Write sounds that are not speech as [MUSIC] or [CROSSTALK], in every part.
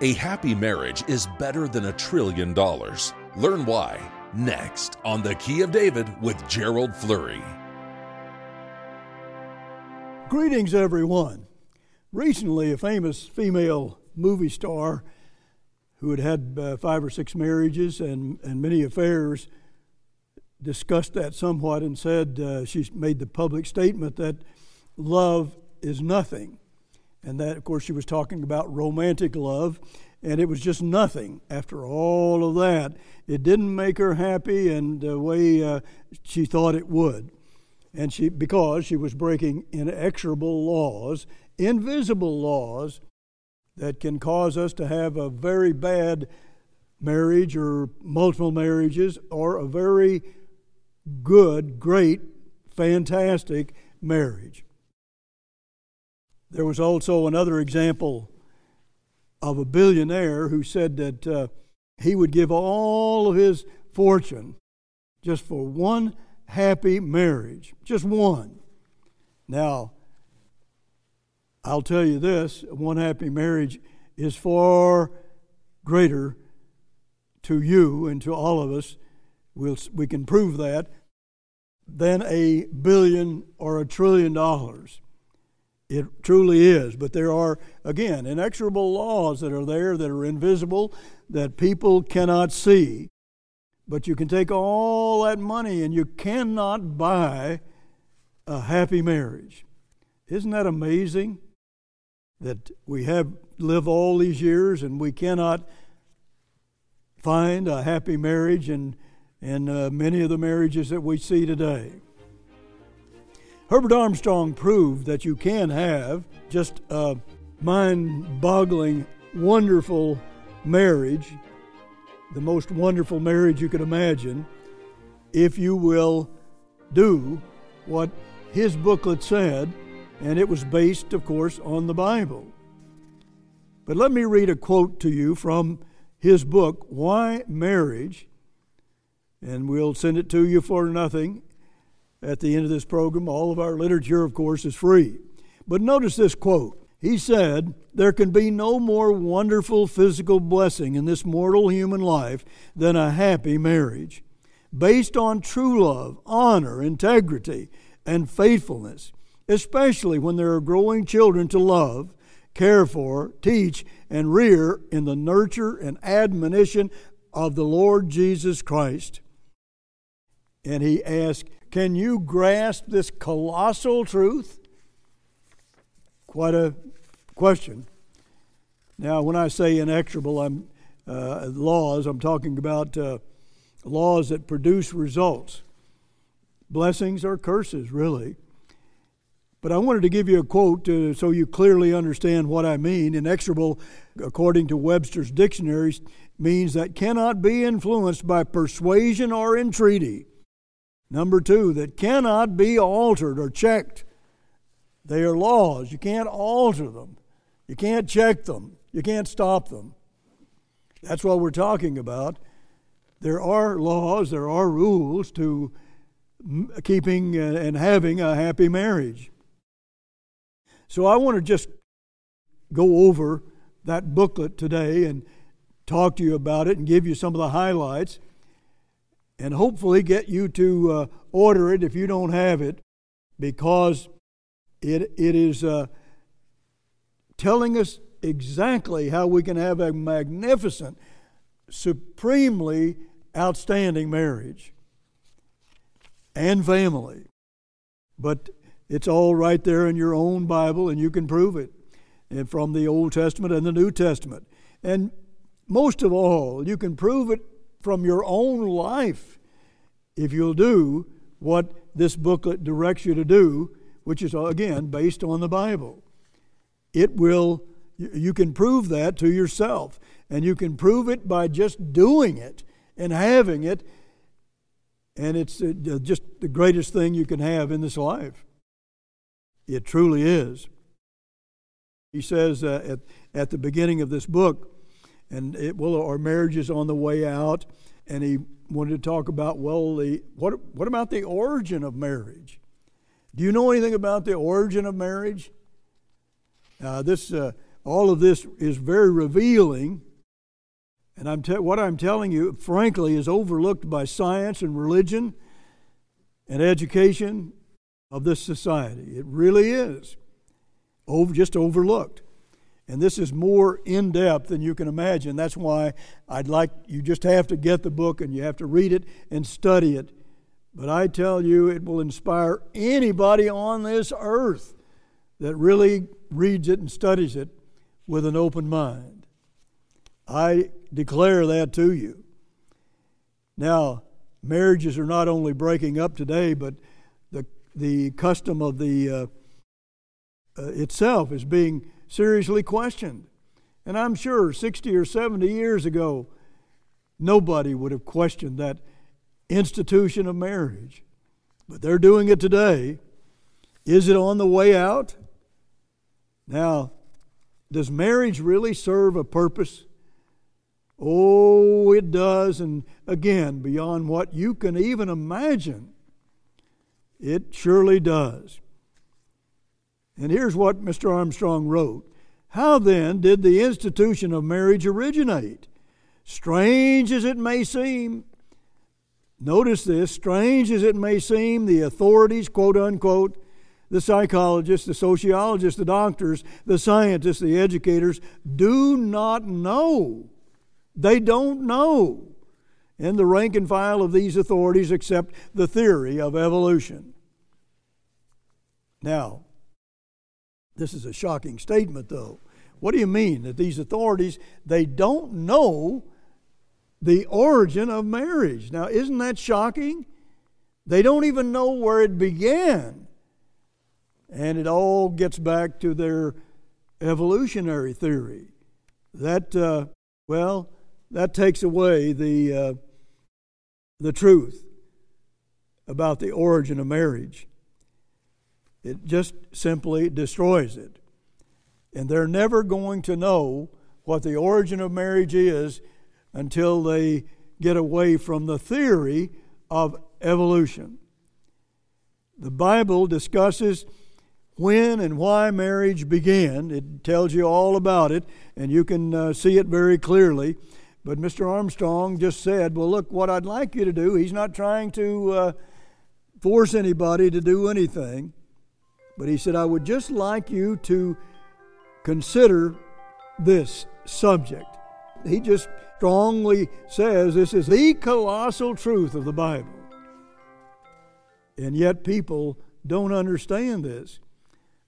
A happy marriage is better than a trillion dollars. Learn why next on The Key of David with Gerald Flurry. Greetings, everyone. Recently, a famous female movie star who had had uh, five or six marriages and, and many affairs discussed that somewhat and said uh, she made the public statement that love is nothing. And that, of course, she was talking about romantic love, and it was just nothing after all of that. It didn't make her happy in the way uh, she thought it would. And she, because she was breaking inexorable laws, invisible laws that can cause us to have a very bad marriage or multiple marriages or a very good, great, fantastic marriage. There was also another example of a billionaire who said that uh, he would give all of his fortune just for one happy marriage, just one. Now, I'll tell you this one happy marriage is far greater to you and to all of us. We'll, we can prove that than a billion or a trillion dollars. It truly is. But there are, again, inexorable laws that are there that are invisible that people cannot see. But you can take all that money and you cannot buy a happy marriage. Isn't that amazing? That we have lived all these years and we cannot find a happy marriage in, in uh, many of the marriages that we see today. Herbert Armstrong proved that you can have just a mind boggling, wonderful marriage, the most wonderful marriage you could imagine, if you will do what his booklet said, and it was based, of course, on the Bible. But let me read a quote to you from his book, Why Marriage, and we'll send it to you for nothing at the end of this program. All of our literature, of course, is free. But notice this quote. He said, There can be no more wonderful physical blessing in this mortal human life than a happy marriage, based on true love, honor, integrity, and faithfulness, especially when there are growing children to love, care for, teach, and rear in the nurture and admonition of the Lord Jesus Christ. And he asked, can you grasp this colossal truth? Quite a question. Now, when I say inexorable, I'm uh, laws. I'm talking about uh, laws that produce results, blessings or curses, really. But I wanted to give you a quote uh, so you clearly understand what I mean. Inexorable, according to Webster's dictionaries, means that cannot be influenced by persuasion or entreaty Number two, that cannot be altered or checked. They are laws. You can't alter them. You can't check them. You can't stop them. That's what we're talking about. There are laws, there are rules to keeping uh, and having a happy marriage. So I want to just go over that booklet today and talk to you about it and give you some of the highlights and hopefully get you to uh, order it if you don't have it because it, it is uh, telling us exactly how we can have a magnificent, supremely outstanding marriage and family. But it's all right there in your own Bible, and you can prove it and from the Old Testament and the New Testament. And most of all, you can prove it from your own life if you'll do what this booklet directs you to do, which is, again, based on the Bible. It will, you can prove that to yourself. And you can prove it by just doing it and having it. And it's uh, just the greatest thing you can have in this life. It truly is. He says uh, at, at the beginning of this book, and it will, our marriage is on the way out, and he wanted to talk about well, the what what about the origin of marriage? Do you know anything about the origin of marriage? Uh, this uh, all of this is very revealing. And I'm te- what I'm telling you, frankly, is overlooked by science and religion and education of this society. It really is. Over, just overlooked. And this is more in depth than you can imagine. That's why I'd like you just have to get the book and you have to read it and study it. But I tell you, it will inspire anybody on this earth that really reads it and studies it with an open mind. I declare that to you. Now, marriages are not only breaking up today, but the, the custom of the uh, uh, itself is being seriously questioned. And I'm sure 60 or 70 years ago, nobody would have questioned that institution of marriage. But they're doing it today. Is it on the way out? Now, does marriage really serve a purpose? Oh, it does. And again, beyond what you can even imagine, it surely does. And here's what Mr. Armstrong wrote How then did the institution of marriage originate? Strange as it may seem, notice this strange as it may seem, the authorities, quote unquote, the psychologists, the sociologists, the doctors, the scientists, the educators do not know. They don't know in the rank and file of these authorities accept the theory of evolution. Now, this is a shocking statement, though. What do you mean that these authorities they don't know the origin of marriage? Now, isn't that shocking? They don't even know where it began. And it all gets back to their evolutionary theory. That, uh, well, that takes away the, uh, the truth about the origin of marriage. It just simply destroys it. And they're never going to know what the origin of marriage is until they get away from the theory of evolution. The Bible discusses when and why marriage began. It tells you all about it, and you can uh, see it very clearly. But Mr. Armstrong just said, Well, look, what I'd like you to do, he's not trying to uh, force anybody to do anything. But he said, I would just like you to consider this subject. He just strongly says this is the colossal truth of the Bible. And yet people don't understand this.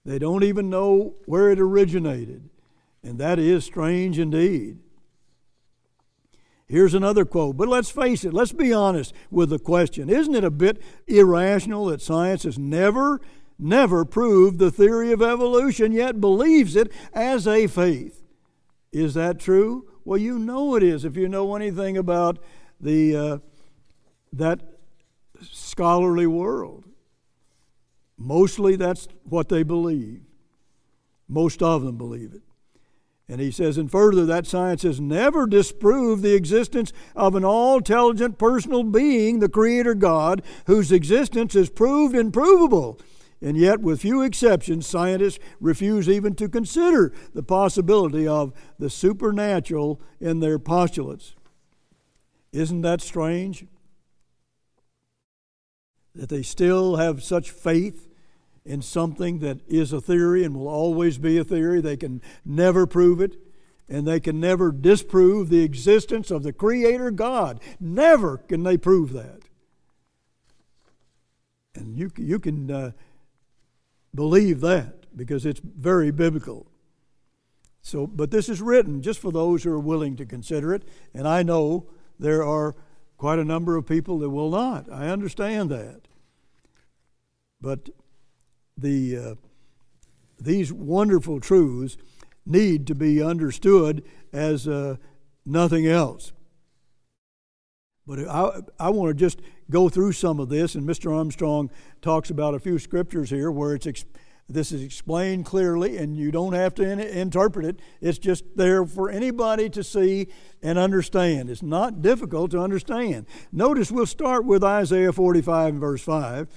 They don't even know where it originated. And that is strange indeed. Here's another quote, but let's face it, let's be honest with the question. Isn't it a bit irrational that science has never never proved the theory of evolution, yet believes it as a faith. Is that true? Well, you know it is if you know anything about the, uh, that scholarly world. Mostly that's what they believe. Most of them believe it. And he says, and further, that science has never disproved the existence of an all intelligent personal being, the Creator God, whose existence is proved and provable and yet, with few exceptions, scientists refuse even to consider the possibility of the supernatural in their postulates. Isn't that strange? That they still have such faith in something that is a theory and will always be a theory. They can never prove it, and they can never disprove the existence of the Creator God. Never can they prove that. And you, you can. Uh, believe that because it's very biblical. So, but this is written just for those who are willing to consider it, and I know there are quite a number of people that will not. I understand that. But the uh, these wonderful truths need to be understood as uh, nothing else. But I, I want to just go through some of this, and Mr. Armstrong talks about a few scriptures here where it's This is explained clearly, and you don't have to in- interpret it. It's just there for anybody to see and understand. It's not difficult to understand. Notice we'll start with Isaiah 45 and verse 5.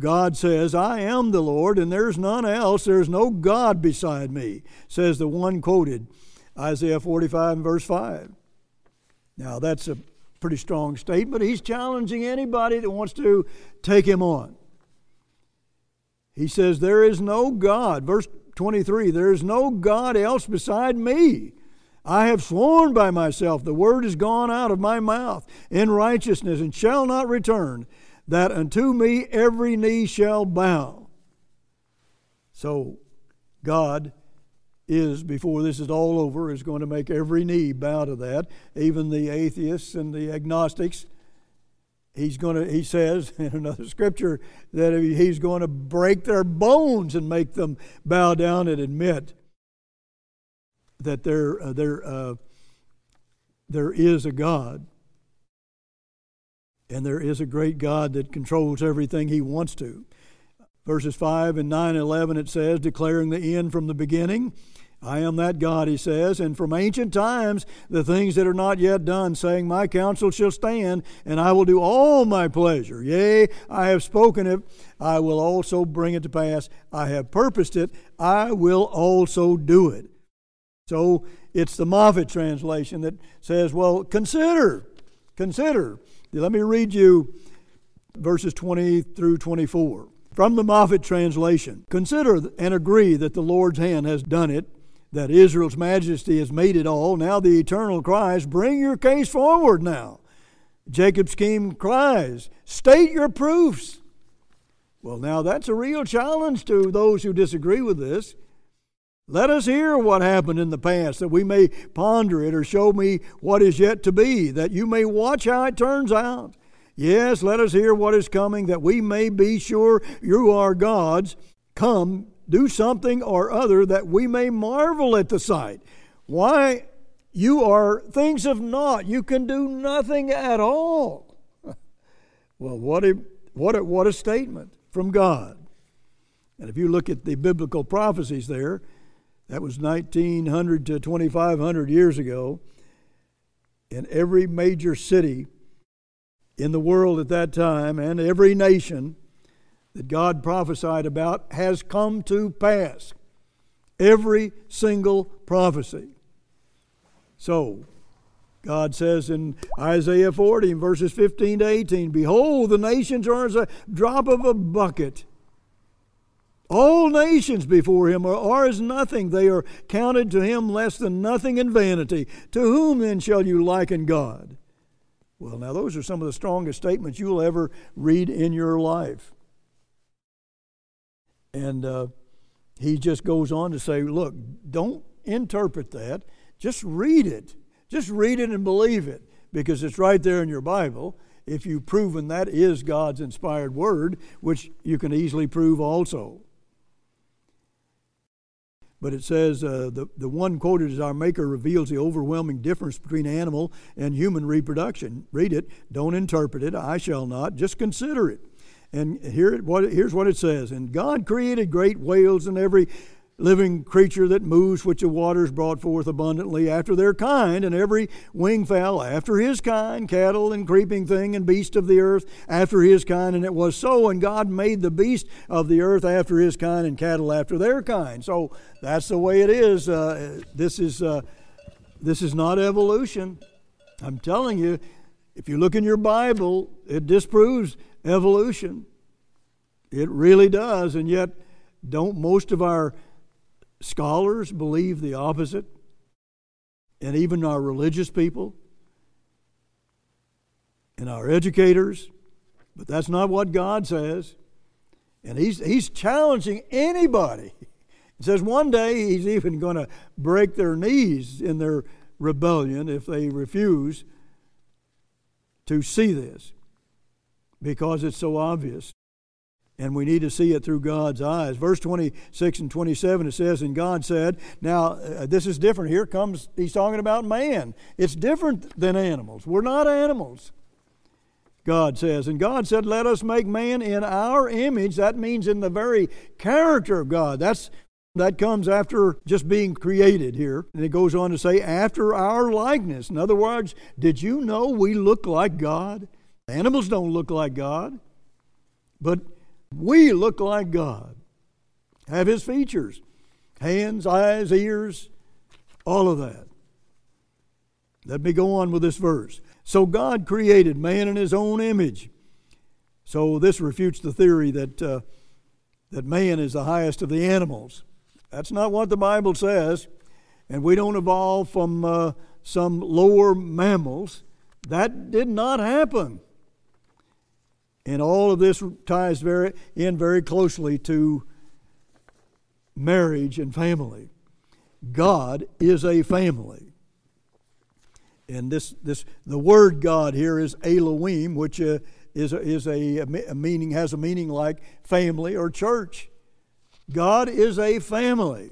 God says, I am the Lord, and there's none else. There's no God beside me, says the one quoted, Isaiah 45 and verse 5. Now, that's a pretty strong statement. He's challenging anybody that wants to take him on. He says, There is no God. Verse 23 There is no God else beside me. I have sworn by myself, the word is gone out of my mouth in righteousness and shall not return, that unto me every knee shall bow. So, God is, before this is all over, is going to make every knee bow to that, even the atheists and the agnostics he's going to he says [LAUGHS] in another scripture that he's going to break their bones and make them bow down and admit that there uh, there uh, there is a God. And there is a great God that controls everything he wants to. Verses 5 and 9 and 11 it says declaring the end from the beginning I am that God, he says, and from ancient times the things that are not yet done, saying, My counsel shall stand, and I will do all my pleasure. Yea, I have spoken it, I will also bring it to pass. I have purposed it, I will also do it. So it's the Moffatt translation that says, Well, consider, consider. Let me read you verses 20 through 24. From the Moffatt translation, consider and agree that the Lord's hand has done it that Israel's majesty has made it all. Now the eternal cries, Bring your case forward now. Jacob's scheme cries, State your proofs. Well, now that's a real challenge to those who disagree with this. Let us hear what happened in the past, that we may ponder it, or show me what is yet to be, that you may watch how it turns out. Yes, let us hear what is coming, that we may be sure you are God's. Come, do something or other that we may marvel at the sight. Why? You are things of naught. You can do nothing at all. [LAUGHS] well, what a, what a, what a statement from God. And if you look at the biblical prophecies there, that was 1900 to 2500 years ago. In every major city in the world at that time and every nation, that God prophesied about has come to pass. Every single prophecy. So, God says in Isaiah 40, verses 15 to 18, Behold, the nations are as a drop of a bucket. All nations before him are, are, as nothing. They are counted to him less than nothing in vanity. To whom then shall you liken God? Well, now, those are some of the strongest statements you'll ever read in your life. And uh, he just goes on to say, look, don't interpret that. Just read it. Just read it and believe it because it's right there in your Bible. If you've proven that is God's inspired word, which you can easily prove also. But it says uh, the, the one quoted is Our Maker reveals the overwhelming difference between animal and human reproduction. Read it, don't interpret it, I shall not, just consider it. And here, what, here's what it says And God created great whales and every living creature that moves, which the waters brought forth abundantly after their kind, and every winged fowl after his kind, cattle and creeping thing and beast of the earth after his kind. And it was so. And God made the beast of the earth after his kind, and cattle after their kind. So that's the way it is. Uh, this is uh, this is not evolution. I'm telling you, if you look in your Bible, it disproves evolution. It really does, and yet, don't most of our scholars believe the opposite? And even our religious people and our educators, but that's not what God says. And He's, he's challenging anybody. He says one day He's even going to break their knees in their rebellion if they refuse to see this because it's so obvious. And we need to see it through God's eyes. Verse 26 and 27, it says, And God said, Now, uh, this is different. Here comes, he's talking about man. It's different than animals. We're not animals. God says. And God said, Let us make man in our image. That means in the very character of God. That's that comes after just being created here. And it goes on to say, after our likeness. In other words, did you know we look like God? Animals don't look like God, but we look like God, have His features hands, eyes, ears, all of that. Let me go on with this verse. So God created man in his own image. So this refutes the theory that, uh, that man is the highest of the animals. That's not what the Bible says. And we don't evolve from uh, some lower mammals. That did not happen. And all of this ties very, in very closely to marriage and family. God is a family. And this, this the word God here is Elohim, which uh, is, a, is a, a meaning has a meaning like family or church. God is a family.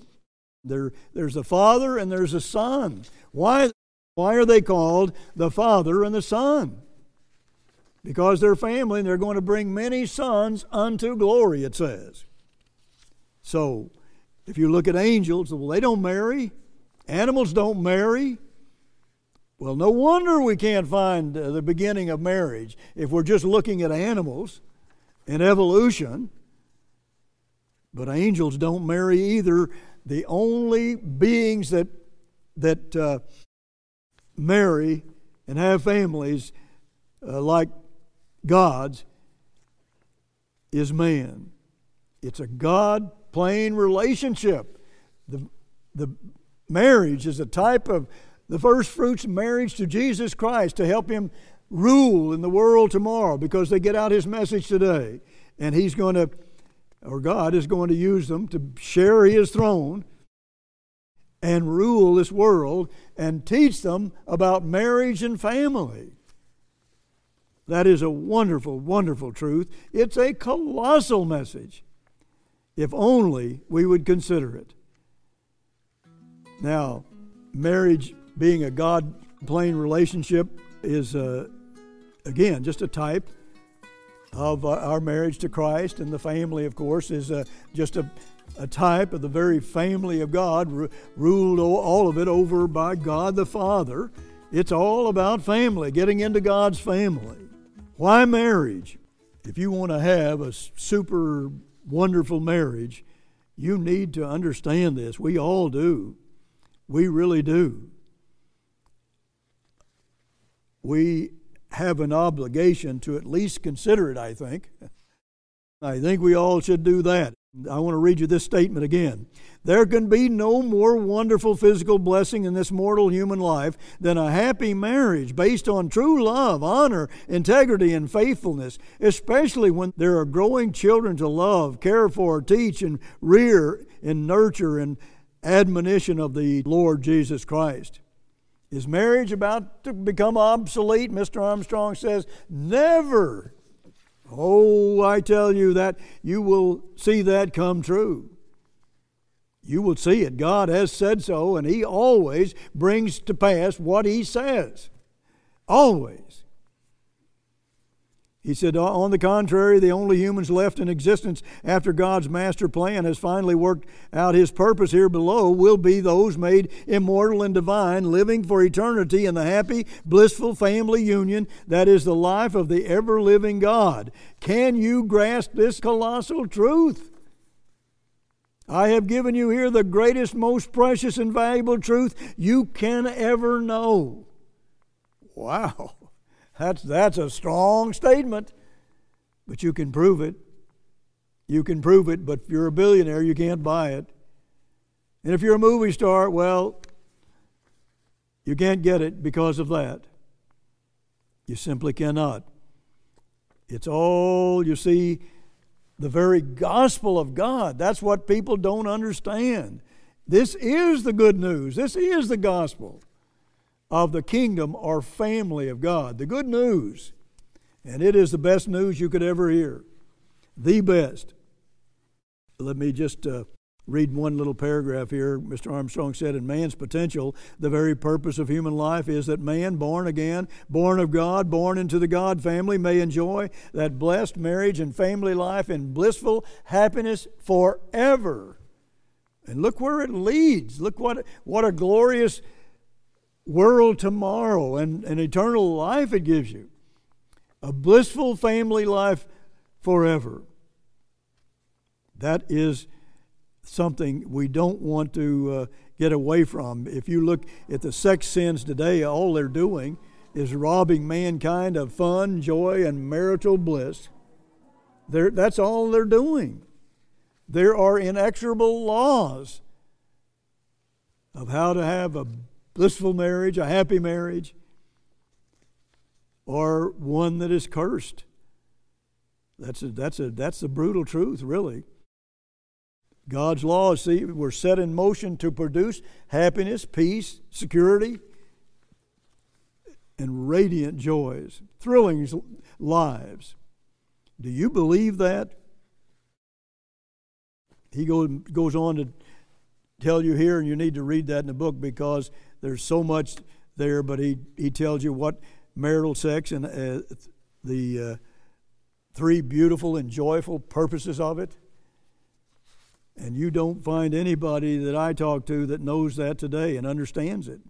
There, there's a father and there's a son. Why, why are they called the father and the son? Because they're family and they're going to bring many sons unto glory, it says. So, if you look at angels, well, they don't marry. Animals don't marry. Well, no wonder we can't find uh, the beginning of marriage if we're just looking at animals and evolution. But angels don't marry either. The only beings that that uh, marry and have families uh, like God's is man. It's a God plane relationship. The, the marriage is a type of the first fruits marriage to Jesus Christ to help him rule in the world tomorrow because they get out his message today. And he's going to, or God is going to use them to share his throne and rule this world and teach them about marriage and family. That is a wonderful, wonderful truth. It's a colossal message if only we would consider it. Now, marriage being a God plane relationship is, uh, again, just a type of uh, our marriage to Christ, and the family, of course, is uh, just a, a type of the very family of God, ruled all of it over by God the Father. It's all about family, getting into God's family. Why marriage? If you want to have a super wonderful marriage, you need to understand this. We all do. We really do. We have an obligation to at least consider it, I think. I think we all should do that. I want to read you this statement again. There can be no more wonderful physical blessing in this mortal human life than a happy marriage based on true love, honor, integrity, and faithfulness, especially when there are growing children to love, care for, teach, and rear, and nurture, and admonition of the Lord Jesus Christ. Is marriage about to become obsolete? Mr. Armstrong says, never. Oh, I tell you that you will see that come true. You will see it. God has said so, and He always brings to pass what He says. Always. He said, uh, on the contrary, the only humans left in existence after God's master plan has finally worked out his purpose here below will be those made immortal and divine, living for eternity in the happy, blissful family union that is the life of the ever living God. Can you grasp this colossal truth? I have given you here the greatest, most precious, and valuable truth you can ever know. Wow. That's, that's a strong statement, but you can prove it. You can prove it, but if you're a billionaire, you can't buy it. And if you're a movie star, well, you can't get it because of that. You simply cannot. It's all, you see, the very gospel of God. That's what people don't understand. This is the good news. This is the gospel of the kingdom or family of God. The good news. And it is the best news you could ever hear. The best. Let me just uh, read one little paragraph here. Mr. Armstrong said, In man's potential, the very purpose of human life is that man, born again, born of God, born into the God family, may enjoy that blessed marriage and family life in blissful happiness forever. And look where it leads. Look what, what a glorious world tomorrow and an eternal life it gives you. A blissful family life forever. That is something we don't want to uh, get away from. If you look at the sex sins today, all they're doing is robbing mankind of fun, joy, and marital bliss. They're, that's all they're doing. There are inexorable laws of how to have a blissful marriage, a happy marriage, or one that is cursed. That's a, that's a, that's the brutal truth, really. God's laws see, were set in motion to produce happiness, peace, security, and radiant joys, thrilling lives. Do you believe that? He go, goes on to tell you here, and you need to read that in the book because there's so much there, but he, he tells you what marital sex and uh, the uh, three beautiful and joyful purposes of it and you don't find anybody that I talk to that knows that today and understands it.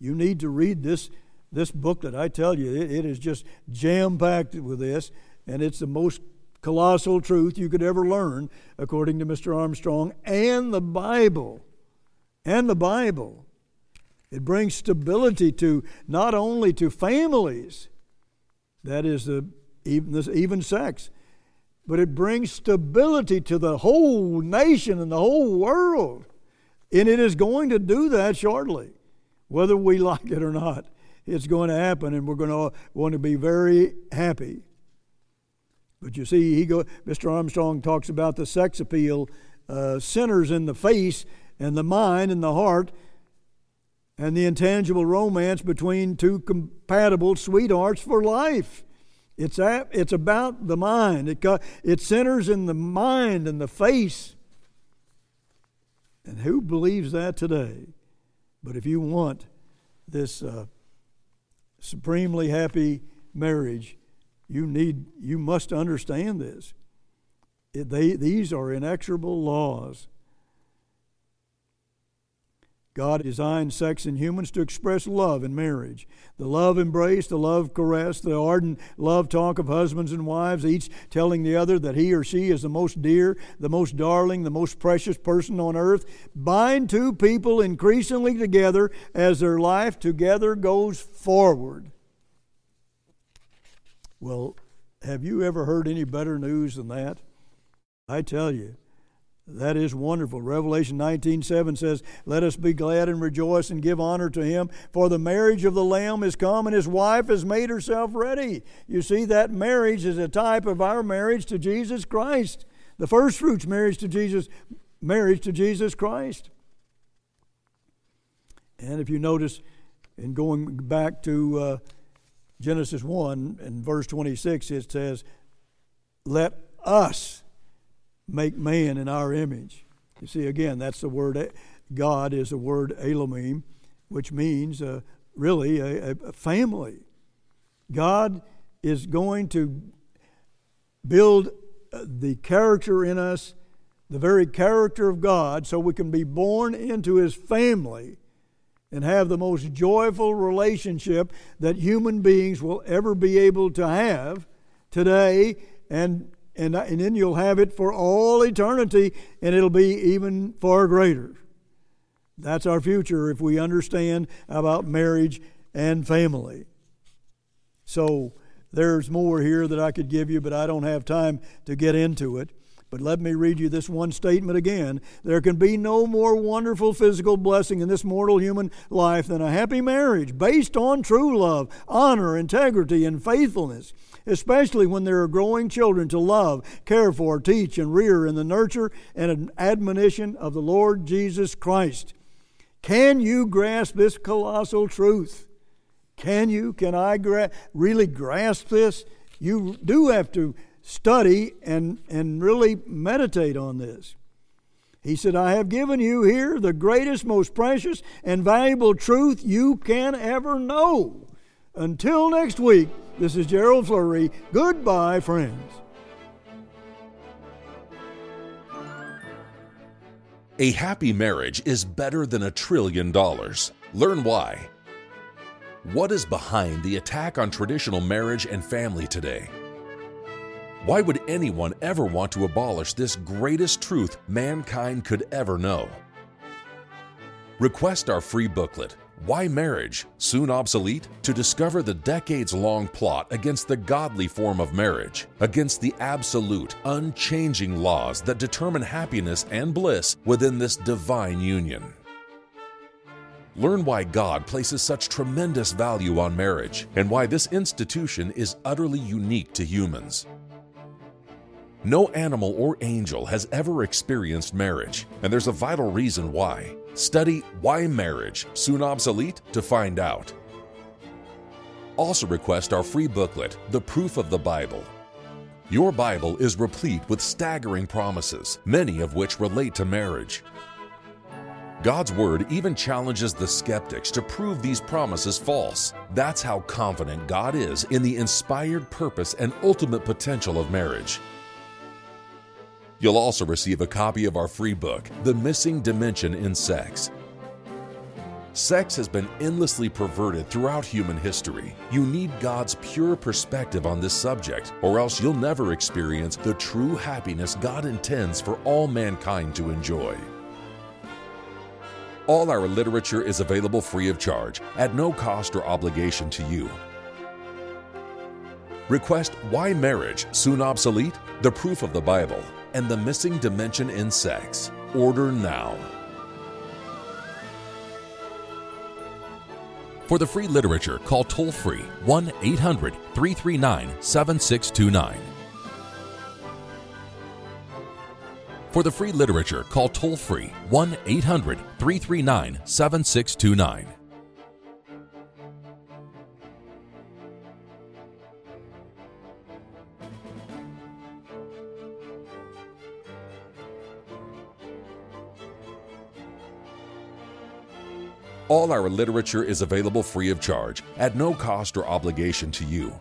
You need to read this, this book that I tell you. it, it is just jam packed with this, and it's the most colossal truth you could ever learn, according to Mr. Armstrong, and the Bible. And the Bible. It brings stability to not only to families, that is the even, even sex, but it brings stability to the whole nation and the whole world. And it is going to do that shortly, whether we [LAUGHS] like it or not. It's going to happen, and we're going to want to be very happy. But you see, he go, Mr. Armstrong talks about the sex appeal, uh, sinners in the face and the mind and the heart, and the intangible romance between two compatible sweethearts for life. It's, at, it's about the mind. It, it centers in the mind and the face. And who believes that today? But if you want this uh, supremely happy marriage, you need, you must understand this. It, they, these are inexorable laws. God designed sex in humans to express love in marriage. The love embrace, the love caress, the ardent love talk of husbands and wives, each telling the other that he or she is the most dear, the most darling, the most precious person on earth, bind two people increasingly together as their life together goes forward. Well, have you ever heard any better news than that? I tell you, that is wonderful. Revelation 19:7 says, "Let us be glad and rejoice and give honor to him, for the marriage of the lamb is come and his wife has made herself ready." You see that marriage is a type of our marriage to Jesus Christ. The first fruits marriage to Jesus marriage to Jesus Christ. And if you notice in going back to uh, Genesis 1 and verse 26 it says, "Let us make man in our image. You see, again, that's the word, God is the word Elohim, which means uh, really a, a family. God is going to build uh, the character in us, the very character of God, so we can be born into His family and have the most joyful relationship that human beings will ever be able to have today and and, uh, and then you'll have it for all eternity, and it'll be even far greater. That's our future if we understand about marriage and family. So there's more here that I could give you, but I don't have time to get into it. But let me read you this one statement again. There can be no more wonderful physical blessing in this mortal human life than a happy marriage based on true love, honor, integrity, and faithfulness especially when there are growing children to love, care for, teach, and rear in the nurture and admonition of the Lord Jesus Christ. Can you grasp this colossal truth? Can you? Can I gra- really grasp this? You do have to study and, and really meditate on this. He said, I have given you here the greatest, most precious, and valuable truth you can ever know. Until next week, this is Gerald Flurry. Goodbye, friends. A happy marriage is better than a trillion dollars. Learn why. What is behind the attack on traditional marriage and family today? Why would anyone ever want to abolish this greatest truth mankind could ever know? Request our free booklet, Why Marriage? Soon Obsolete? to discover the decades long plot against the godly form of marriage, against the absolute, unchanging laws that determine happiness and bliss within this divine union. Learn why God places such tremendous value on marriage and why this institution is utterly unique to humans. No animal or angel has ever experienced marriage, and there's a vital reason why. Study Why Marriage, Soon Obsolete, to find out. Also, request our free booklet, The Proof of the Bible. Your Bible is replete with staggering promises, many of which relate to marriage. God's Word even challenges the skeptics to prove these promises false. That's how confident God is in the inspired purpose and ultimate potential of marriage. You'll also receive a copy of our free book, The Missing Dimension in Sex. Sex has been endlessly perverted throughout human history. You need God's pure perspective on this subject, or else you'll never experience the true happiness God intends for all mankind to enjoy. All our literature is available free of charge, at no cost or obligation to you. Request Why Marriage Soon Obsolete? The Proof of the Bible and the missing dimension in sex. Order now. For the free literature, call toll free 1 800 339 7629. For the free literature, call toll free 1 800 339 7629. All our literature is available free of charge, at no cost or obligation to you.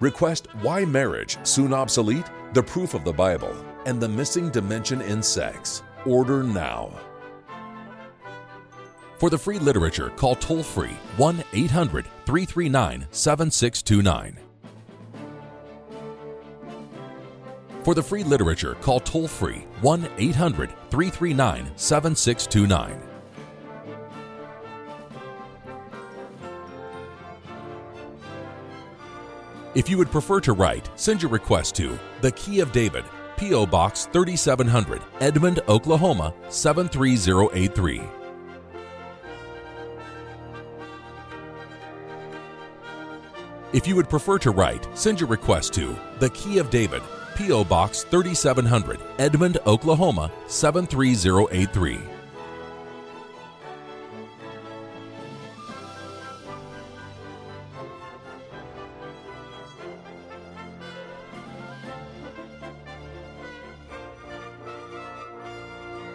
Request Why Marriage Soon Obsolete? The Proof of the Bible and the Missing Dimension in Sex. Order now. For the free literature, call toll free 1 800 339 7629. For the free literature, call toll free 1 800 339 7629. If you would prefer to write, send your request to The Key of David, P.O. Box 3700, Edmond, Oklahoma 73083. If you would prefer to write, send your request to The Key of David, P.O. Box 3700, Edmond, Oklahoma 73083.